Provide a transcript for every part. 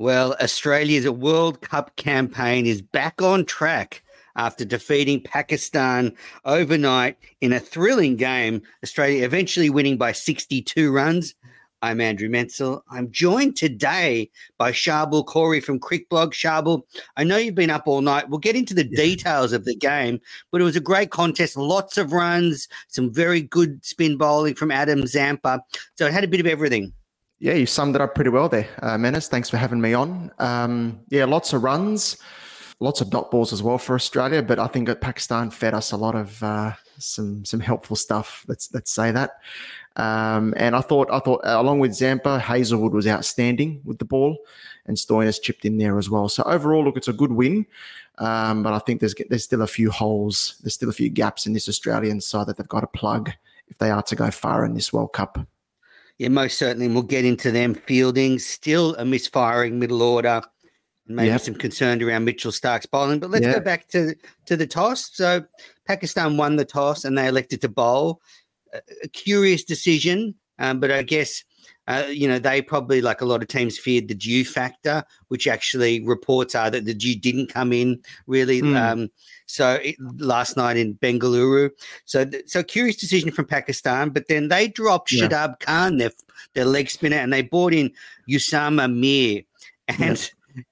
Well, Australia's World Cup campaign is back on track after defeating Pakistan overnight in a thrilling game. Australia eventually winning by 62 runs. I'm Andrew Menczel. I'm joined today by Charbel Corey from Crickblog. Charbel, I know you've been up all night. We'll get into the details of the game, but it was a great contest. Lots of runs, some very good spin bowling from Adam Zampa. So it had a bit of everything. Yeah, you summed it up pretty well there, uh. Thanks for having me on. Um, yeah, lots of runs, lots of dot balls as well for Australia, but I think that Pakistan fed us a lot of uh, some some helpful stuff. Let's let's say that. Um, and I thought I thought uh, along with Zampa, Hazlewood was outstanding with the ball, and Stoinis chipped in there as well. So overall, look, it's a good win. Um, but I think there's there's still a few holes, there's still a few gaps in this Australian side that they've got to plug if they are to go far in this World Cup. Yeah, most certainly. We'll get into them fielding. Still a misfiring middle order. and Maybe Yep. some concern around Mitchell Starc's bowling. But let's Yeah. go back to, to the toss. So Pakistan won the toss and they elected to bowl. A, a curious decision, um, but I guess, uh, you know, they probably, like a lot of teams, feared the dew factor, which actually reports are that the dew didn't come in really. Mm. Um, so it, last night in Bengaluru. So, th- so curious decision from Pakistan, but then they dropped Yeah. Shadab Khan, their, their leg spinner, and they brought in Usama Mir. And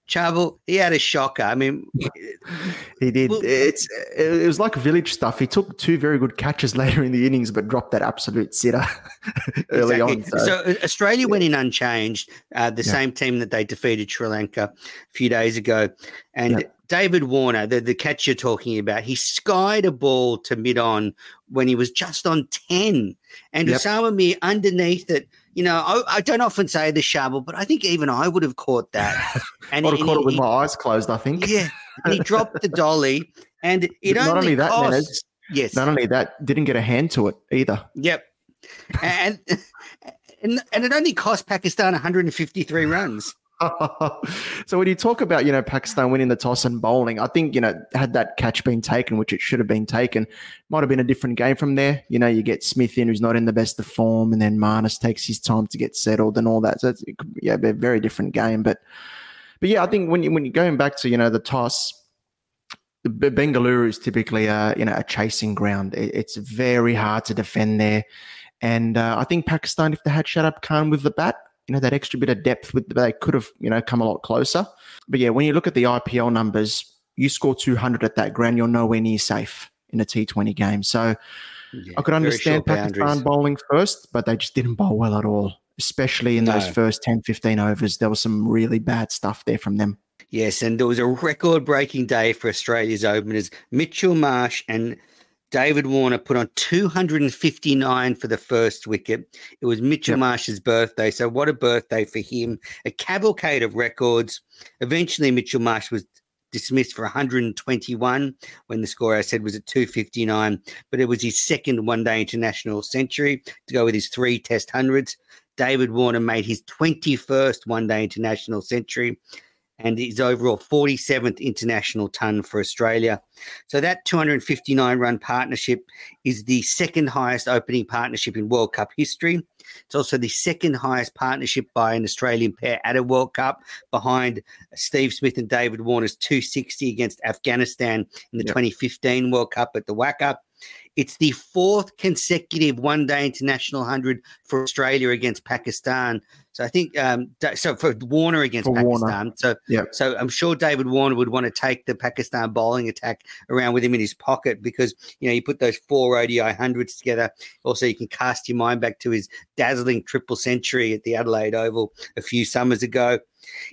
Charbel, he had a shocker. I mean, He did. Well- it's it was like village stuff. He took two very good catches later in the innings, but dropped that absolute sitter early exactly. on. So, uh, Australia went in unchanged, uh, the Yeah. same team that they defeated Sri Lanka a few days ago. And Yeah. David Warner, the, the catch you're talking about, he skied a ball to mid on when he was just on 10. And Yep. Usama Mir underneath it, you know, I, I don't often say the shovel, but I think even I would have caught that. And I'd have caught he- it with he- my eyes closed. I think. Yeah. And he dropped the dolly. And it But not only, only that, cost, Menners, yes. not only that, didn't get a hand to it either. Yep. And, and and it only cost Pakistan 153 runs. so when you talk about you know Pakistan winning the toss and bowling, I think you know had that catch been taken, which it should have been taken, might have been a different game from there. You know, you get Smith in who's not in the best of form, and then Marnus takes his time to get settled and all that. So it could, yeah, be a very different game. But but yeah, I think when you when you're going back to you know the toss. Bengaluru is typically a you know a chasing ground. It's very hard to defend there, and uh, I think Pakistan, if they had Shadab Khan with the bat, you know that extra bit of depth, with they could have you know come a lot closer. But yeah, when you look at the IPL numbers, you score 200 at that ground, you're nowhere near safe in a T20 game. So I could understand Pakistan boundaries. bowling first, but they just didn't bowl well at all, especially in those first 10, 15 overs. There was some really bad stuff there from them. Yes, and there was a record breaking day for Australia's openers. Mitchell Marsh and David Warner put on 259 for the first wicket. It was Mitchell Yep. Marsh's birthday. So, what a birthday for him. A cavalcade of records. Eventually, Mitchell Marsh was dismissed for 121 when the score I said was at 259, but it was his second one day international century to go with his three test hundreds. David Warner made his 21st one day international century and his overall 47th international ton for Australia. So that 259 run partnership is the second highest opening partnership in World Cup history. It's also the second highest partnership by an Australian pair at a World Cup, behind Steve Smith and David Warner's 260 against Afghanistan in the yep. 2015 World Cup at the WACA. It's the fourth consecutive one day international 100 for Australia against Pakistan. So I think um, so for Warner against for Pakistan. Warner. So yeah. so I'm sure David Warner would want to take the Pakistan bowling attack around with him in his pocket because you know you put those four ODI hundreds together. Also, you can cast your mind back to his dazzling triple century at the Adelaide Oval a few summers ago.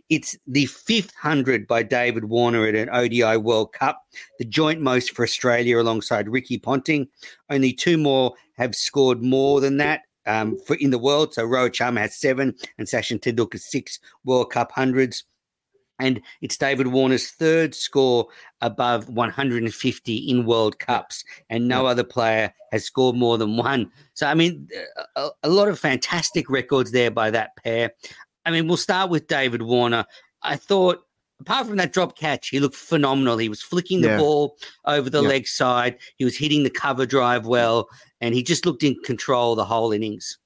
It's the fifth hundred by David Warner at an ODI World Cup, the joint most for Australia alongside Ricky Ponting. Only two more have scored more than that um, for in the world. So Rohit Sharma has seven and Sachin Tendulkar six World Cup hundreds. And it's David Warner's third score above 150 in World Cups, and no other player has scored more than one. So, I mean, a, a lot of fantastic records there by that pair. I mean, we'll start with David Warner. I thought apart from that drop catch, he looked phenomenal. He was flicking the yeah. ball over the yeah. leg side. He was hitting the cover drive well, and he just looked in control the whole innings.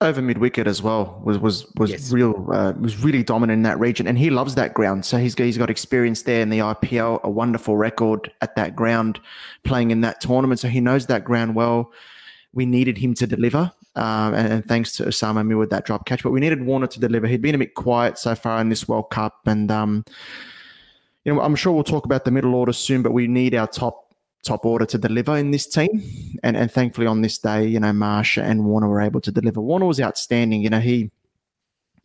Over mid wicket as well was was was yes. real uh, was really dominant in that region, and he loves that ground. So he's he's got experience there in the IPL, a wonderful record at that ground, playing in that tournament. So he knows that ground well. We needed him to deliver, um, and, and, thanks to Usama Mir with that drop catch. But we needed Warner to deliver. He'd been a bit quiet so far in this World Cup, and um, you know I'm sure we'll talk about the middle order soon. But we need our top top order to deliver in this team, and and thankfully on this day, you know Marsh and Warner were able to deliver. Warner was outstanding. You know he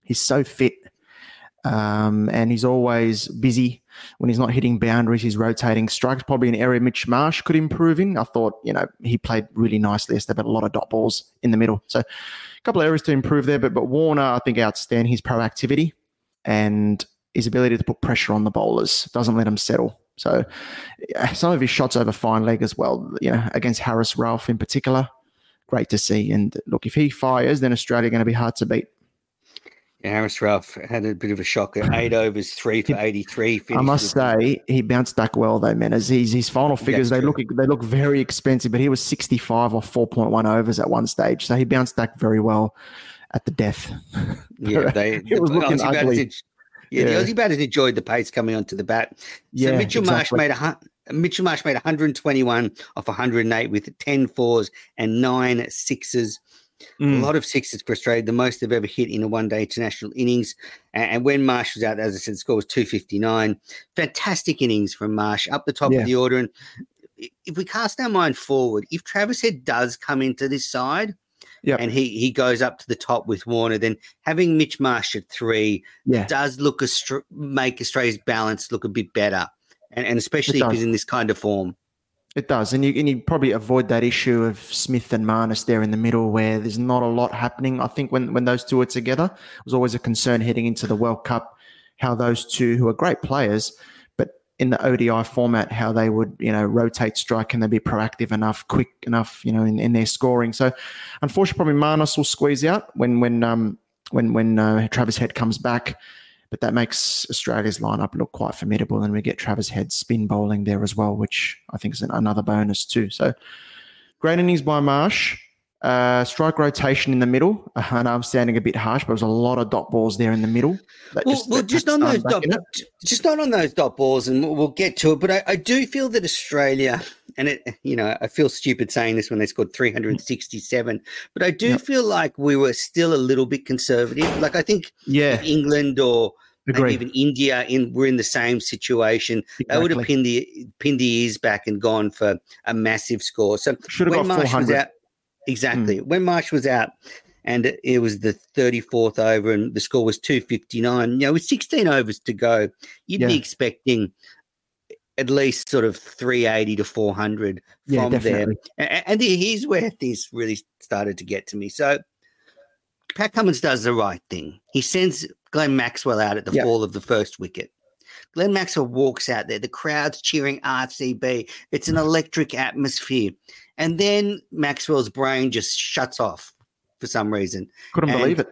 he's so fit, um, and he's always busy when he's not hitting boundaries, he's rotating strikes. Probably an area Mitch Marsh could improve in. I thought, you know, he played really nicely yesterday, but a lot of dot balls in the middle. So a couple of areas to improve there. But but Warner, I think, outstanding his proactivity and his ability to put pressure on the bowlers. Doesn't let them settle. So some of his shots over fine leg as well, you know, against Haris Rauf in particular. Great to see. And look, if he fires, then Australia are going to be hard to beat. Haris Rauf had a bit of a shocker. Eight overs, three for eighty-three. I must say he bounced back well though, man. As his, his final figures, That's they true. look they look very expensive, but he was sixty-five or four point one overs at one stage, so he bounced back very well at the death. Yeah, they it the, was looking Aussie ugly. Batters, yeah, yeah, the Aussie batters enjoyed the pace coming onto the bat. So yeah, Mitchell exactly. Marsh made a Mitchell Marsh made 121 off 108 with 10 fours and nine sixes. Mm. A lot of sixes for Australia, the most they've ever hit in a one day international innings. And when Marsh was out, as I said, the score was 259. Fantastic innings from Marsh up the top yeah. of the order. And if we cast our mind forward, if Travis Head does come into this side, Yep. and he he goes up to the top with Warner. Then having Mitch Marsh at three yeah. does look a make Australia's balance look a bit better, and, and especially if he's in this kind of form. It does, and you and you probably avoid that issue of Smith and Marnus there in the middle, where there's not a lot happening. I think when when those two are together, it was always a concern heading into the World Cup how those two, who are great players, but in the ODI format, how they would you know rotate strike and they be proactive enough, quick enough, you know, in, in their scoring. So, unfortunately, probably Marnus will squeeze out when when um when when uh, Travis Head comes back but that makes Australia's lineup look quite formidable. And we get Travis Head spin bowling there as well, which I think is another bonus too. So great innings by Marsh. Uh, strike rotation in the middle. Uh, I know I'm sounding a bit harsh, but there's a lot of dot balls there in the middle. Well, just, well, just on those dot, just not on those dot balls, and we'll, we'll get to it. But I, I, do feel that Australia, and it, you know, I feel stupid saying this when they scored 367, but I do yep. feel like we were still a little bit conservative. Like I think, yeah, England or even India in were in the same situation. Exactly. They would have pinned the pinned the ears back and gone for a massive score. So should have got Marsh 400. out, exactly mm. when Marsh was out, and it was the 34th over, and the score was 259. You know, with 16 overs to go, you'd yeah. be expecting at least sort of 380 to 400 yeah, from definitely. there. And, and here's where this really started to get to me. So Pat Cummins does the right thing. He sends Glenn Maxwell out at the yep. fall of the first wicket. Glenn Maxwell walks out there. The crowd's cheering RCB. It's an electric atmosphere. And then Maxwell's brain just shuts off for some reason. Couldn't And believe it.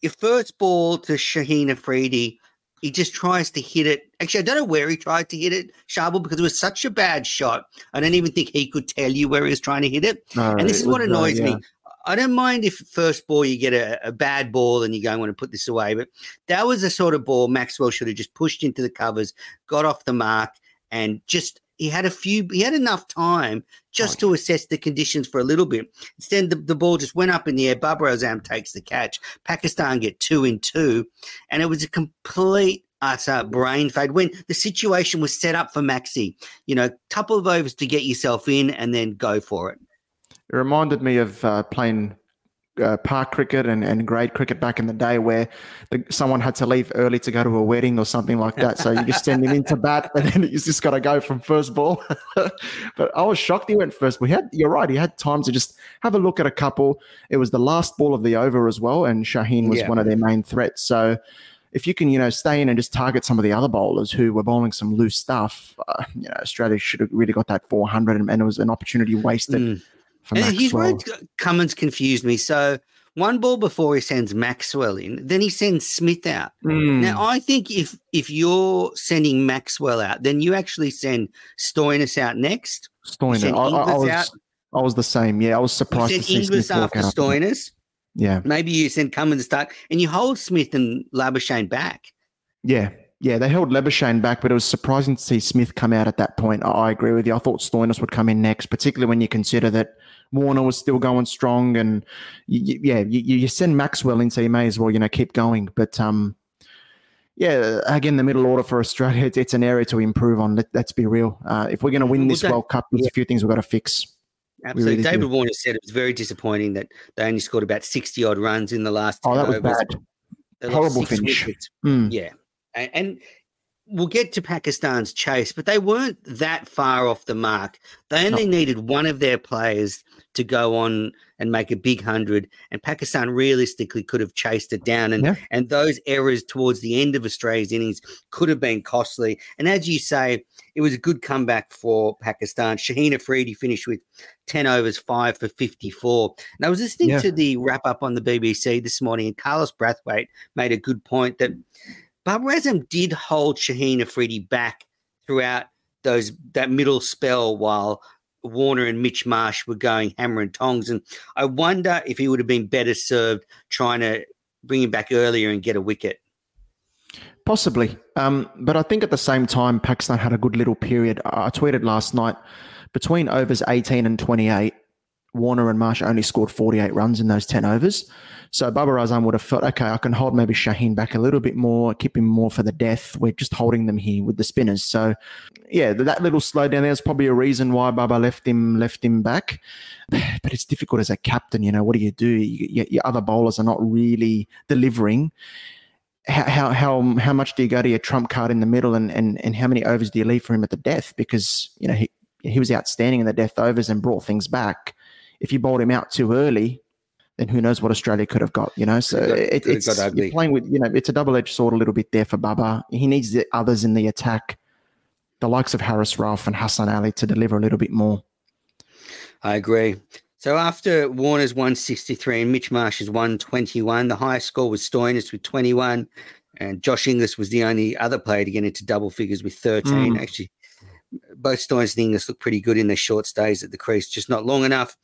Your first ball to Shaheen Afridi, he just tries to hit it. Actually, I don't know where he tried to hit it, Charbel, because it was such a bad shot. I don't even think he could tell you where he was trying to hit it. No, and this it is what uh, annoys yeah. me. I don't mind if first ball you get a, a bad ball and you go, I want to put this away. But that was the sort of ball Maxwell should have just pushed into the covers, got off the mark, and just he had a few, he had enough time just to assess the conditions for a little bit. Instead, the, the ball just went up in the air. Babar Azam takes the catch. Pakistan get two in two, and it was a complete utter brain fade when the situation was set up for Maxi. You know, couple of overs to get yourself in and then go for it. It reminded me of uh, playing uh, park cricket and, and grade cricket back in the day where the, someone had to leave early to go to a wedding or something like that. So you just send him into bat and then he's just got to go from first ball. but I was shocked he went first. We had, you're right, he had time to just have a look at a couple. It was the last ball of the over as well, and Shaheen was Yeah. one of their main threats. So if you can, you know, stay in and just target some of the other bowlers who were bowling some loose stuff, uh, you know, Australia should have really got that 400 and, and it was an opportunity wasted. Mm. And here's where Maxwell. Cummins confused me. So one ball before he sends Maxwell in, then he sends Smith out. Mm. Now I think if if you're sending Maxwell out, then you actually send Stoinis out next. Stoinis. I, I, I was, out. I was the same. Yeah, I was You surprised see Inglis after. Stoinis. Yeah, Maybe you send Cummins start and you hold Smith and Labuschagne back. yeah, yeah. They held Labuschagne back, but it was surprising to see Smith come out at that point. I, I agree with you. I thought Stoinis would come in next, particularly when you consider that Warner was still going strong, and you, you- yeah, you, you send Maxwell in, so you may as well, you know, keep going. But um, yeah, again, the middle order for Australia, it's, it's an area to improve on. Let, let's be real. Uh, if we're going to win Well, this that- World Cup, there's a few things we've got to fix. Absolutely. really David do. Warner said it was very disappointing that they only scored about 60 odd runs in the last 10 Oh, that was overs. bad. Horrible finish. Mm. Yeah. And, and we'll get to Pakistan's chase, but they weren't that far off the mark. They only needed one of their players to go on and make a big hundred, and Pakistan realistically could have chased it down. And Yeah. and those errors towards the end of Australia's innings could have been costly. And as you say, it was a good comeback for Pakistan. Shaheen Afridi finished with 10 overs, five for 54. And I was listening Yeah. to the wrap up on the BBC this morning, and Carlos Brathwaite made a good point that Babar Azam did hold Shaheen Afridi back throughout those that middle spell while Warner and Mitch Marsh were going hammer and tongs. And I wonder if he would have been better served trying to bring him back earlier and get a wicket. Possibly. Um, but I think at the same time, Pakistan had a good little period. I tweeted last night between overs 18 and 28, Warner and Marsh only scored 48 runs in those 10 overs. So Babar Azam would have felt, okay, I can hold maybe Shaheen back a little bit more, keep him more for the death. We're just holding them here with the spinners. So, yeah, that little slowdown there's probably a reason why Babar left him left him back. But it's difficult as a captain. You know, what do you do? You, your other bowlers are not really delivering how how how how much do you go to your trump card in the middle, and and and how many overs do you leave for him at the death? Because you know he he was outstanding in the death overs and brought things back. If you bowled him out too early, then who knows what Australia could have got? You know, so got- it, it's you're playing with you know it's a double edged sword a little bit there for Babar. He needs the others in the attack, the likes of Haris Rauf and Hassan Ali to deliver a little bit more. I agree. So after Warner's 163 and Mitch Marsh's 121, the highest score was Stoinis with 21, and Josh Inglis was the only other player to get into double figures with 13. Mm. Actually, both Stoinis and Inglis look pretty good in their short stays at the crease, just not long enough.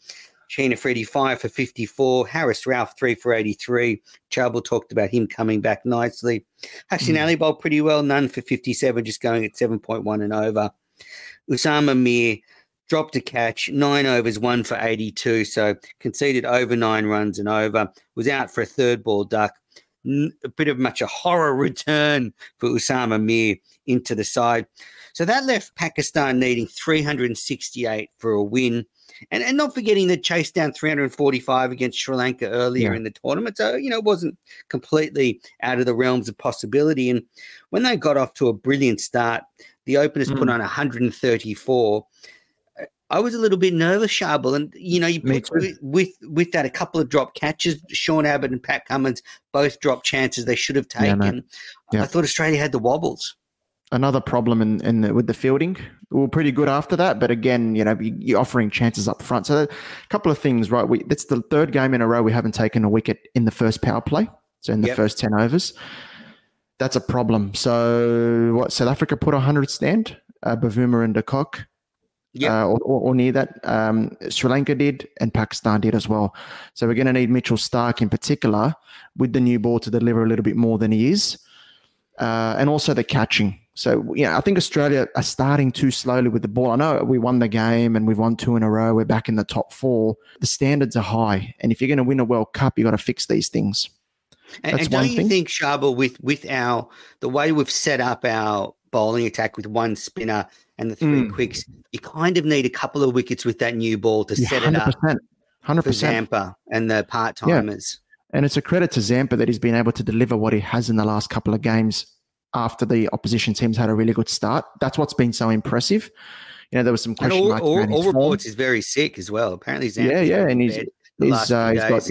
Shaheen Afridi, 5 for 54. Haris Rauf, 3 for 83. Charbel talked about him coming back nicely. Hassan hmm. Ali bowled pretty well, none for 57, just going at 7.1 and over. Usama Mir dropped a catch, nine overs, one for 82. So conceded over nine runs and over. Was out for a third ball duck. A bit of much a horror return for Usama Mir into the side. So that left Pakistan needing 368 for a win. And, and not forgetting the chase down 345 against Sri Lanka earlier Yeah. in the tournament. So, you know, it wasn't completely out of the realms of possibility. And when they got off to a brilliant start, the openers put Mm. on 134. I was a little bit nervous, Charbel, and you know, you put with, with with that a couple of drop catches. Sean Abbott and Pat Cummins both dropped chances they should have taken. mate. Yeah. I thought Australia had the wobbles. Another problem in, in the, with the fielding. We were pretty good after that, but again, you know, you, are offering chances up front. So a couple of things, right? We that's the third game in a row we haven't taken a wicket in the first power play. So in the yep. first ten overs, that's a problem. So what? South Africa put a hundred stand, uh, Bavuma and de Kock. Yeah, uh, or, or, or, near that. Um, Sri Lanka did, and Pakistan did as well. So we're going to need Mitchell Starc in particular with the new ball to deliver a little bit more than he is, uh, and also the catching. So yeah, I think Australia are starting too slowly with the ball. I know we won the game and we've won two in a row. We're back in the top four. The standards are high, and if you're going to win a World Cup, you have got to fix these things. And, and don't you thing. think, Charbel, with with our the way we've set up our bowling attack with one spinner and the three mm. quicks, you kind of need a couple of wickets with that new ball to set it up. Hundred percent. Zampa and the part timers. Yeah. And it's a credit to Zampa that he's been able to deliver what he has in the last couple of games after the opposition teams had a really good start. That's what's been so impressive. You know, there was some question all, marks. All, all reports is very sick as well. Apparently, Zampa's yeah, yeah, and he's he's, uh, he's got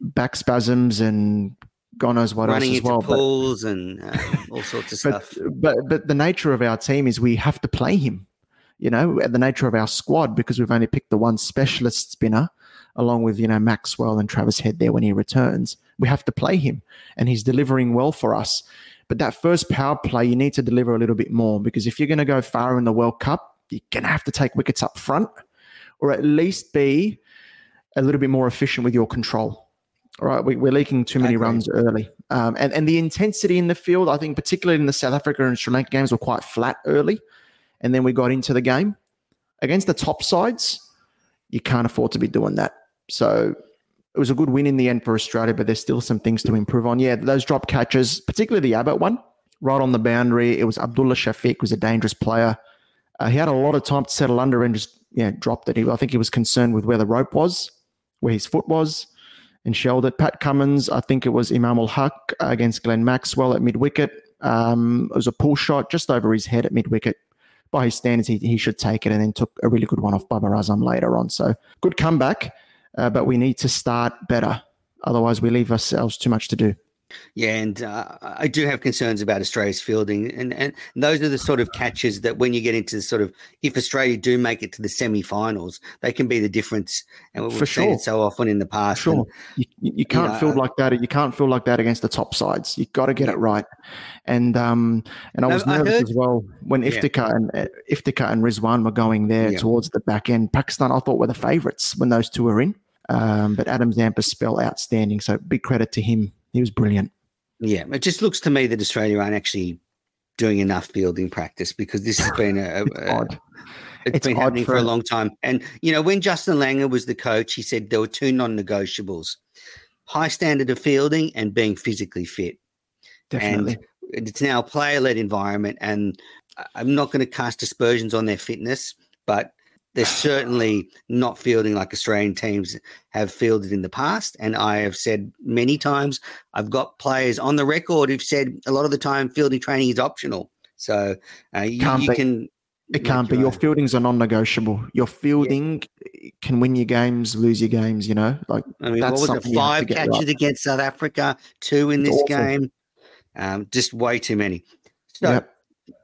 back spasms and God knows what running else as well. pools but, and uh, all sorts of but, stuff. But but the nature of our team is we have to play him. You know, the nature of our squad because we've only picked the one specialist spinner, along with you know Maxwell and Travis Head there when he returns. We have to play him, and he's delivering well for us. But that first power play, you need to deliver a little bit more because if you're going to go far in the World Cup, you're going to have to take wickets up front, or at least be a little bit more efficient with your control right? We, are leaking too many runs early. Um, and, and the intensity in the field, I think, particularly in the South Africa and Sri Lanka games, were quite flat early. And then we got into the game. Against the top sides, you can't afford to be doing that. So it was a good win in the end for Australia, but there's still some things to improve on. Yeah, those drop catches, particularly the Abbott one, right on the boundary. It was Abdullah Shafiq was a dangerous player. Uh, he had a lot of time to settle under and just yeah dropped it. He, I think he was concerned with where the rope was, where his foot was and shelled it. Pat Cummins, I think it was Imam ul Haq against Glenn Maxwell at mid wicket. Um, it was a pull shot just over his head at mid wicket. By his standards, he, he should take it and then took a really good one off Babar Azam later on. So good comeback, uh, but we need to start better. Otherwise, we leave ourselves too much to do. Yeah, and uh, I do have concerns about Australia's fielding, and and those are the sort of catches that when you get into the sort of if Australia do make it to the semi-finals, they can be the difference. And we've For seen sure. it so often in the past. Sure, and, you, you, can't you know, field like that. You can't feel like that against the top sides. You've got to get it right. And um and I was no, nervous heard, as well when Iftikhar yeah. and uh, Iftikhar and Rizwan were going there yeah. towards the back end. Pakistan, I thought were the favourites when those two were in. Um, but Adam Zampa's spell outstanding. So big credit to him he was brilliant. Yeah, it just looks to me that Australia aren't actually doing enough fielding practice because this has been a, it's a, odd. it's, it's been happening for, for a long time. And you know, when Justin Langer was the coach, he said there were two non-negotiables: high standard of fielding and being physically fit. Definitely. And it's now a player-led environment, and I'm not going to cast aspersions on their fitness, but they're certainly not fielding like Australian teams have fielded in the past. And I have said many times, I've got players on the record who've said a lot of the time fielding training is optional. So uh, you, you can. It can't be. Your fieldings are non-negotiable. Your fielding yeah. can win your games, lose your games. You know, like I mean, that's what was it? Five catches right. against South Africa, two in this game. Um, just way too many. So yep.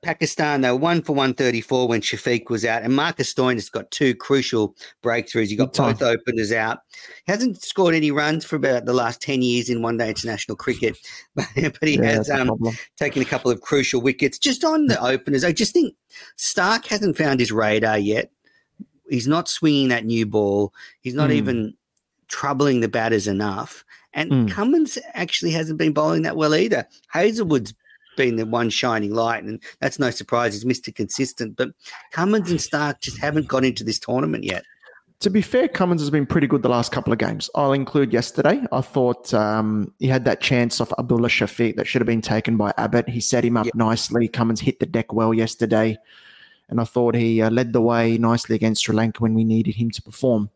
Pakistan, they were one for 134 when Shafiq was out, and Marcus Stoinis has got two crucial breakthroughs. He got both openers out. He hasn't scored any runs for about the last 10 years in one day international cricket, but, but he yeah, has um, taken a couple of crucial wickets. Just on the openers, I just think Starc hasn't found his radar yet. He's not swinging that new ball, he's not mm. even troubling the batters enough. And mm. Cummins actually hasn't been bowling that well either. Hazlewood's been the one shining light, and that's no surprise. He's Mr. Consistent, but Cummins and Starc just haven't got into this tournament yet. To be fair, Cummins has been pretty good the last couple of games. I'll include yesterday. I thought um, he had that chance off Abdullah Shafiq that should have been taken by Abbott. He set him up yep. nicely. Cummins hit the deck well yesterday. And I thought he uh, led the way nicely against Sri Lanka when we needed him to perform.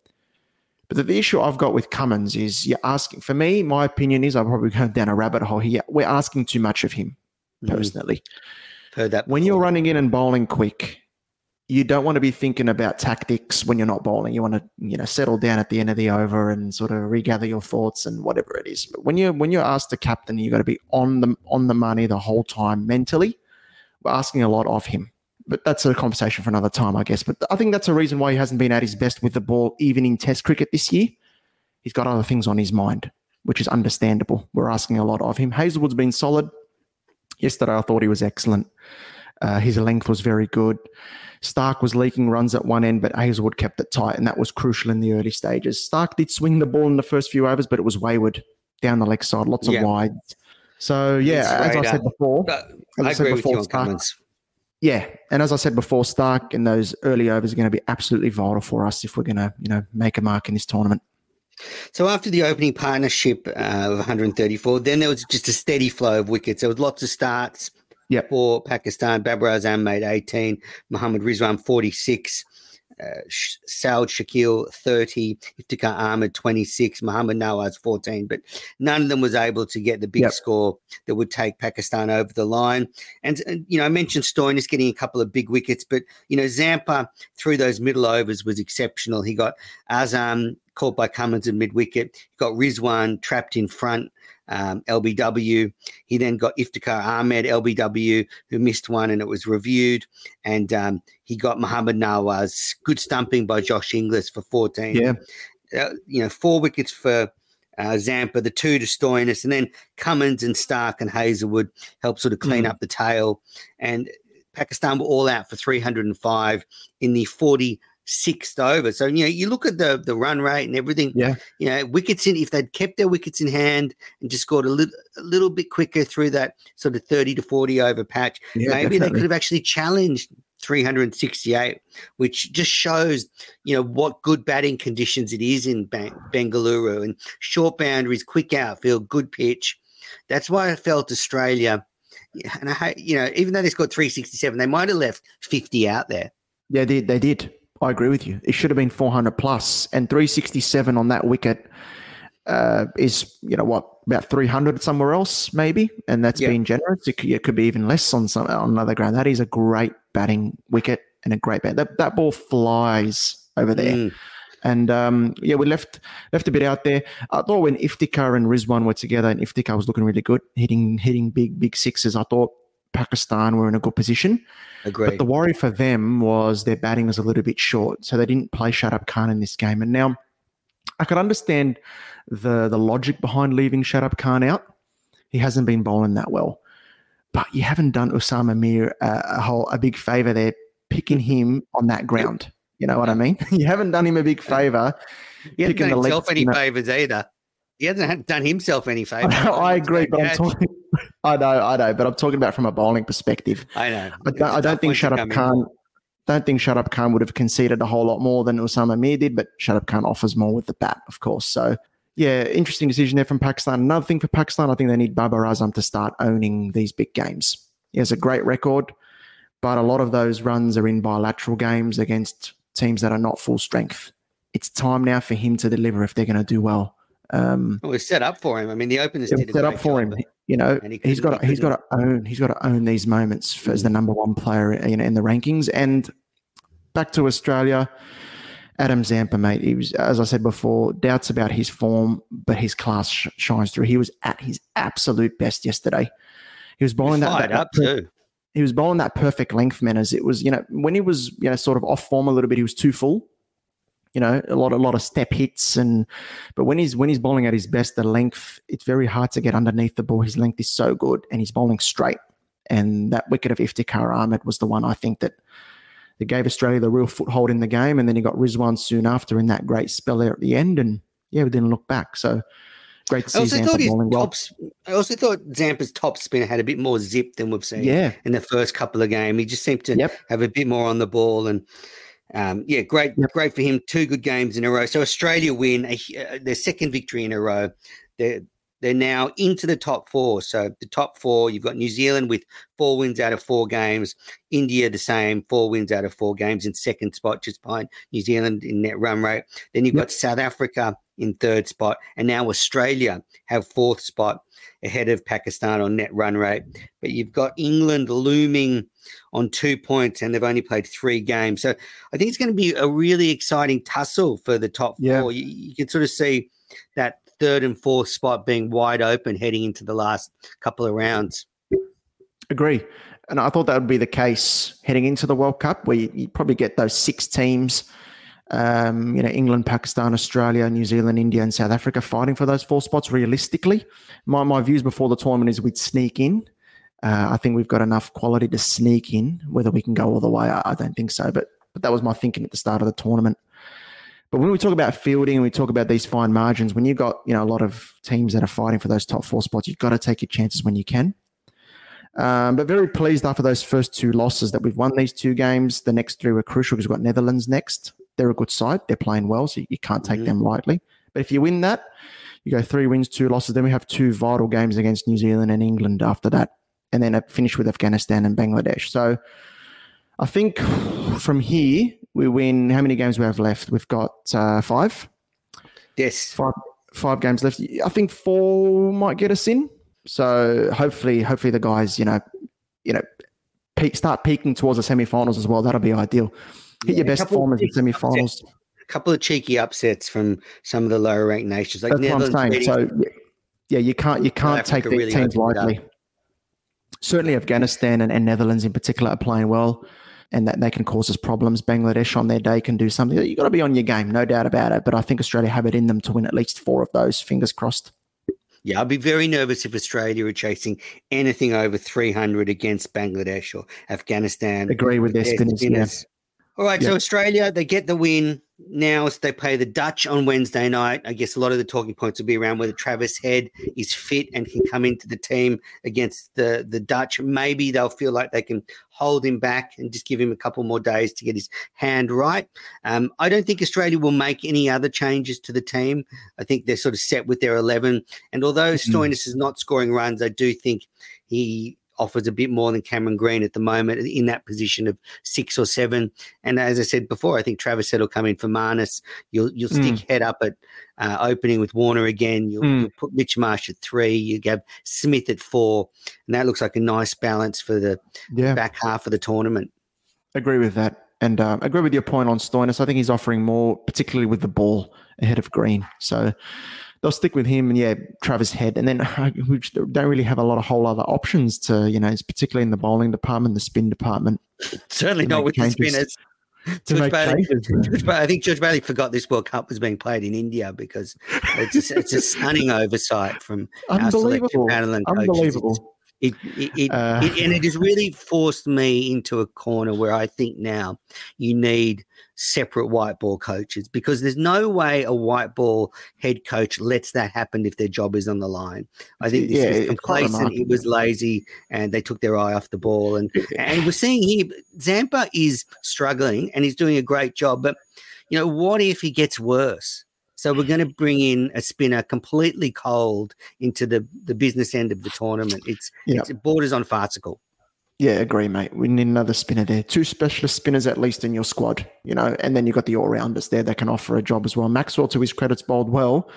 But the, the, issue I've got with Cummins is you're asking, for me, my opinion is I'm probably going down a rabbit hole here. We're asking too much of him. Mm. personally. Heard that. When you're running in and bowling quick, you don't want to be thinking about tactics when you're not bowling. You want to, you know, settle down at the end of the over and sort of regather your thoughts and whatever it is. But when you're when you're asked to captain, you got to be on the on the money the whole time mentally. We're asking a lot of him. But that's a conversation for another time, I guess. But I think that's a reason why he hasn't been at his best with the ball, even in Test cricket this year. He's got other things on his mind, which is understandable. We're asking a lot of him. Hazlewood's been solid. Yesterday, I thought he was excellent. Uh, his length was very good. Starc was leaking runs at one end, but Hazlewood kept it tight, and that was crucial in the early stages. Starc did swing the ball in the first few overs, but it was wayward down the leg side, lots Yeah. of wides. So yeah, as I said before, But as I said with you before, Starc- Cummins. yeah, and as I said before, Starc in those early overs are going to be absolutely vital for us if we're going to, you know, make a mark in this tournament. So after the opening partnership uh, of 134, then there was just a steady flow of wickets. There was lots of starts Yep. for Pakistan. Babar Azam made 18, Muhammad Rizwan 46, uh, Saud Shakeel 30, Iftikhar Ahmed 26, Muhammad Nawaz 14. But none of them was able to get the big Yep. score that would take Pakistan over the line. And, and you know, I mentioned Stoinis getting a couple of big wickets, but you know, Zampa through those middle overs was exceptional. He got Azam caught by Cummins in mid wicket. Got Rizwan trapped in front, um, LBW. He then got Iftikhar Ahmed, LBW, who missed one and it was reviewed. And um, he got Muhammad Nawaz, good stumping by Josh Inglis for 14. Yeah. Uh, you know, four wickets for uh, Zampa, the two to Stoinis, and then Cummins and Starc and Hazlewood helped sort of clean Mm. up the tail. And Pakistan were all out for 305 in the 46th over. So, you know, you look at the the run rate and everything, Yeah. you know, wickets in, if they'd kept their wickets in hand and just scored a little, a little bit quicker through that sort of 30 to 40 over patch, Yeah, maybe they could have actually challenged 368, which just shows, you know, what good batting conditions it is in Bang- Bengaluru and short boundaries, quick outfield, good pitch. That's why I felt Australia, and I, hate- you know, even though they scored 367, they might have left 50 out there. Yeah, they, they did. I agree with you. It should have been 400 plus, and 367 on that wicket uh, is, you know, what about 300 somewhere else, maybe, and that's Yeah. being generous. It could, it could be even less on some on another ground. That is a great batting wicket and a great bat. That that ball flies over there. Mm. And um, yeah, we left left a bit out there. I thought when Iftikhar and Rizwan were together, and Iftikhar was looking really good, hitting hitting big big sixes. I thought Pakistan were in a good position. But the worry for them was their batting was a little bit short, so they didn't play Shadab Khan in this game. And now I could understand the the logic behind leaving Shadab Khan out. He hasn't been bowling that well, but you haven't done Usama Mir a, a whole a big favor there, picking him on that ground. You know what I mean? you haven't done him a big favor. he hasn't done himself any favors either. He hasn't done himself any favors. I agree, but I'm talking. I know, I know, but I'm talking about from a bowling perspective. I know. I don't, I don't think Shadab Khan. Don't think Shadab Khan would have conceded a whole lot more than Usama Mir did, but Shadab Khan offers more with the bat, of course. So, yeah, interesting decision there from Pakistan. Another thing for Pakistan, I think they need Babar Azam to start owning these big games. He has a great record, but a lot of those runs are in bilateral games against teams that are not full strength. It's time now for him to deliver if they're going to do well. Um, It was set up for him. I mean, the openers did set up for him. You know, he he's couldn't- got to, he he's got to own he's got to own these moments for, as the number one player in, in the rankings. And back to Australia, Adam Zampa, mate. He was, as I said before, doubts about his form, but his class sh- shines through. He was at his absolute best yesterday. He was bowling that, that- up that too. he was bowling that perfect length Menners. It was, you know, when he was, you know, sort of off form a little bit, he was too full. You know, a lot, a lot of step hits, and but when he's when he's bowling at his best, the length it's very hard to get underneath the ball. His length is so good, and he's bowling straight. And that wicket of Iftikhar Ahmed was the one I think that that gave Australia the real foothold in the game. And then he got Rizwan soon after in that great spell there at the end, and yeah, we didn't look back. So great to I see Zampa thought bowling well. I also thought Zampa's top spinner had a bit more zip than we've seen Yeah, in the first couple of games. He just seemed to Yep. have a bit more on the ball, and um, yeah, great, Yep. great for him. Two good games in a row. So Australia win a, uh, their second victory in a row. They're they're now into the top four. So the top four, you've got New Zealand with four wins out of four games. India the same, four wins out of four games in second spot, just behind New Zealand in net run rate. Then you've Yep. got South Africa in third spot, and now Australia have fourth spot ahead of Pakistan on net run rate. But you've got England looming on two points, and they've only played three games. So I think it's going to be a really exciting tussle for the top Yeah. four. You, you can sort of see that third and fourth spot being wide open heading into the last couple of rounds. Agree. And I thought that would be the case heading into the World Cup, where you, you probably get those six teams, um, you know, England, Pakistan, Australia, New Zealand, India, and South Africa fighting for those four spots realistically. My, my views before the tournament is we'd sneak in. Uh, I think we've got enough quality to sneak in. Whether we can go all the way, I, I don't think so. But but that was my thinking at the start of the tournament. But when we talk about fielding and we talk about these fine margins, when you've got you know a lot of teams that are fighting for those top four spots, you've got to take your chances when you can. Um, but very pleased after those first two losses that we've won these two games. The next three were crucial because we've got Netherlands next. They're a good side. They're playing well, so you can't take mm-hmm. them lightly. But if you win that, you go three wins, two losses. Then we have two vital games against New Zealand and England after that, and then finish with Afghanistan and Bangladesh. So I think from here we win. How many games we have left? We've got uh, five. Yes, five. Five games left. I think four might get us in. So hopefully, hopefully the guys, you know, you know, peak, start peaking towards the semi-finals as well. That'll be ideal. Hit yeah, your best form in the semi-finals. A couple of cheeky upsets from some of the lower ranked nations, like That's what I'm saying. So yeah, you can't you can't take these really teams lightly. Certainly, Afghanistan and, and Netherlands in particular are playing well and that they can cause us problems. Bangladesh on their day can do something. You've got to be on your game, no doubt about it. But I think Australia have it in them to win at least four of those. Fingers crossed. Yeah, I'd be very nervous if Australia are chasing anything over 300 against Bangladesh or Afghanistan. Agree with their spinners. spinners. All right, so Australia, they get the win. Now they play the Dutch on Wednesday night. I guess a lot of the talking points will be around whether Travis Head is fit and can come into the team against the, the Dutch. Maybe they'll feel like they can hold him back and just give him a couple more days to get his hand right. Um, I don't think Australia will make any other changes to the team. I think they're sort of set with their 11. And although mm-hmm. Stoinis is not scoring runs, I do think he offers a bit more than Cameron Green at the moment in that position of six or seven. And as I said before, I think Travis Head will come in for Marnus. You'll you'll stick mm. Head up at uh, opening with Warner again. You'll, mm. you'll, put Mitch Marsh at three. You have Smith at four, and that looks like a nice balance for the yeah. back half of the tournament. Agree with that. And um, agree with your point on Stoinis. I think he's offering more, particularly with the ball ahead of Green. So they'll stick with him and yeah, Travis Head, and then we don't really have a lot of whole other options to you know, particularly in the bowling department, the spin department. Certainly not with changes. the spinners. George Bailey, George I think George Bailey forgot this World Cup was being played in India because it's a, it's a stunning oversight from our selection panel and coaches. Unbelievable. It, it, it, uh, it, and it has really forced me into a corner where I think now you need separate white ball coaches because there's no way a white ball head coach lets that happen if their job is on the line. I think this yeah, was complacent, it was lazy, and they took their eye off the ball. And and we're seeing here Zampa is struggling and he's doing a great job, but you know what if he gets worse? So we're going to bring in a spinner completely cold into the, the business end of the tournament. It's, yep. it's it borders on farcical. Yeah, agree, mate. We need another spinner there. Two specialist spinners at least in your squad, you know, and then you've got the all rounders there that can offer a job as well. Maxwell, to his credits, bowled well,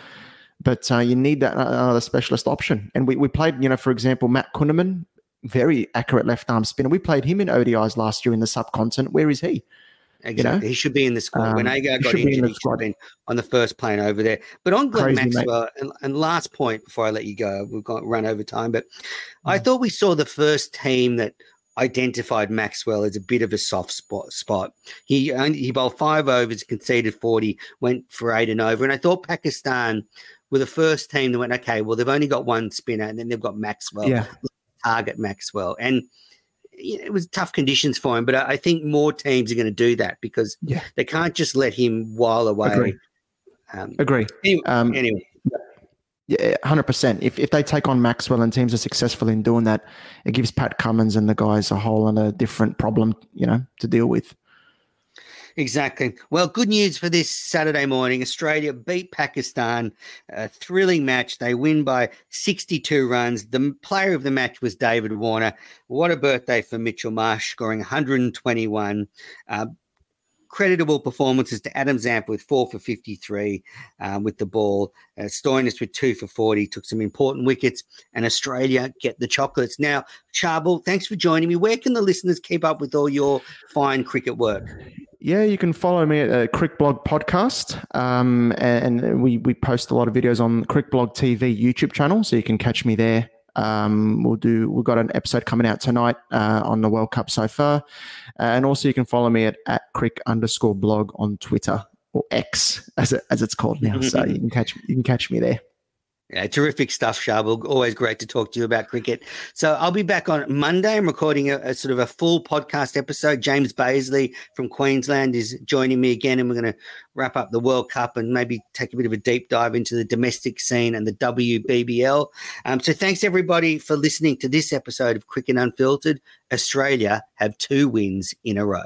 but uh, you need that uh, another specialist option. And we, we played, you know, for example, Matt Kuhnemann, very accurate left arm spinner. We played him in ODIs last year in the subcontinent. Where is he? Exactly. You know? He should be in the squad. Um, when Agar got injured, he should have been on the first plane over there. But on Glenn Crazy, Maxwell, and, and, last point before I let you go, we've got run over time, but mm. I thought we saw the first team that identified Maxwell as a bit of a soft spot. spot. He he bowled five overs, conceded 40, went for eight and over. And I thought Pakistan were the first team that went, okay, well, they've only got one spinner and then they've got Maxwell. Yeah. Target Maxwell. And – it was tough conditions for him, but I think more teams are going to do that because yeah. they can't just let him while away. Agree. Um, Agree. Anyway, um, anyway. Yeah, hundred percent. If if they take on Maxwell and teams are successful in doing that, it gives Pat Cummins and the guys a whole and a different problem, you know, to deal with. Exactly. Well, good news for this Saturday morning. Australia beat Pakistan. A thrilling match. They win by 62 runs. The player of the match was David Warner. What a birthday for Mitchell Marsh, scoring 121. Uh, creditable performances to Adam Zampa with four for 53 um, with the ball. Uh, Stoinis with two for 40 took some important wickets, and Australia get the chocolates. Now, Charbel, thanks for joining me. Where can the listeners keep up with all your fine cricket work? Yeah, you can follow me at uh, Crickblog Podcast, um, and we we post a lot of videos on Crickblog TV YouTube channel, so you can catch me there. Um, we'll do. We've got an episode coming out tonight uh, on the World Cup so far, uh, and also you can follow me at at crick underscore blog on Twitter or X as it, as it's called now. so you can catch you can catch me there. Yeah, terrific stuff, Charbel. Always great to talk to you about cricket. So I'll be back on Monday. I'm recording a, a, sort of a full podcast episode. James Bazley from Queensland is joining me again, and we're going to wrap up the World Cup and maybe take a bit of a deep dive into the domestic scene and the WBBL. Um, so thanks everybody for listening to this episode of Cricket Unfiltered. Australia have two wins in a row.